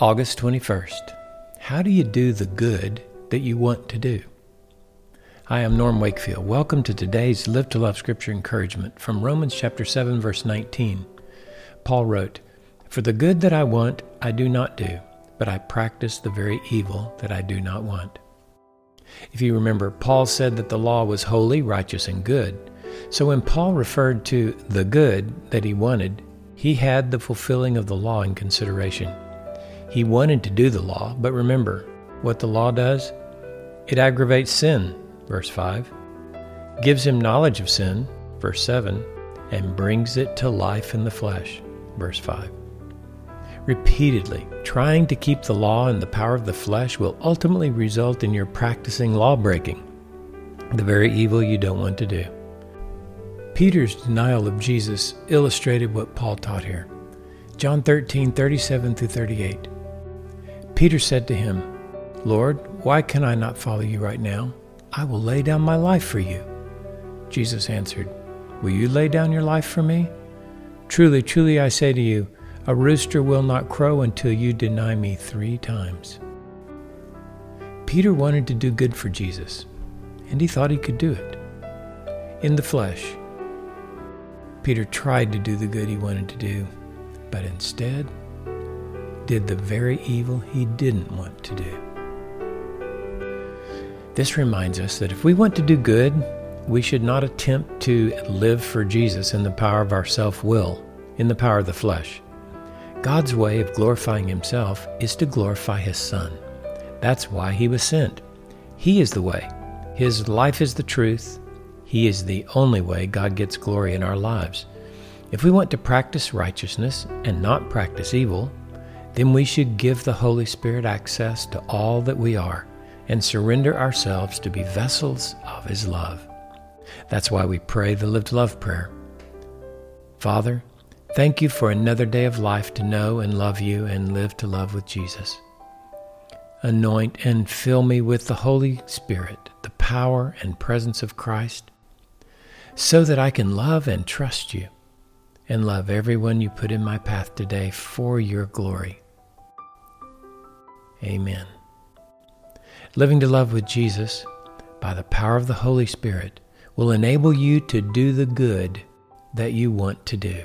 August 21st. How do you do the good that you want to do? Hi, I'm Norm Wakefield. Welcome to today's Live to Love Scripture encouragement from Romans chapter 7 verse 19. Paul wrote, "For the good that I want I do not do, but I practice the very evil that I do not want." If you remember, Paul said that the law was holy, righteous, and good. So when Paul referred to the good that he wanted, he had the fulfilling of the law in consideration. He wanted to do the law, but remember what the law does? It aggravates sin, verse 5, gives him knowledge of sin, verse 7, and brings it to life in the flesh, verse 5. Repeatedly trying to keep the law in the power of the flesh will ultimately result in your practicing law breaking, the very evil you don't want to do. Peter's denial of Jesus illustrated what Paul taught here. John 13, 37 through 38. Peter said to him, Lord, why can I not follow you right now? I will lay down my life for you. Jesus answered, Will you lay down your life for me? Truly, truly, I say to you, a rooster will not crow until you deny me three times. Peter wanted to do good for Jesus, and he thought he could do it. In the flesh, Peter tried to do the good he wanted to do, but instead, did the very evil he didn't want to do. This reminds us that if we want to do good, we should not attempt to live for Jesus in the power of our self will, in the power of the flesh. God's way of glorifying Himself is to glorify His Son. That's why He was sent. He is the way. His life is the truth. He is the only way God gets glory in our lives. If we want to practice righteousness and not practice evil, then we should give the Holy Spirit access to all that we are and surrender ourselves to be vessels of His love. That's why we pray the Lived Love prayer. Father, thank you for another day of life to know and love you and live to love with Jesus. Anoint and fill me with the Holy Spirit, the power and presence of Christ, so that I can love and trust you and love everyone you put in my path today for your glory. Amen. Living to love with Jesus by the power of the Holy Spirit will enable you to do the good that you want to do.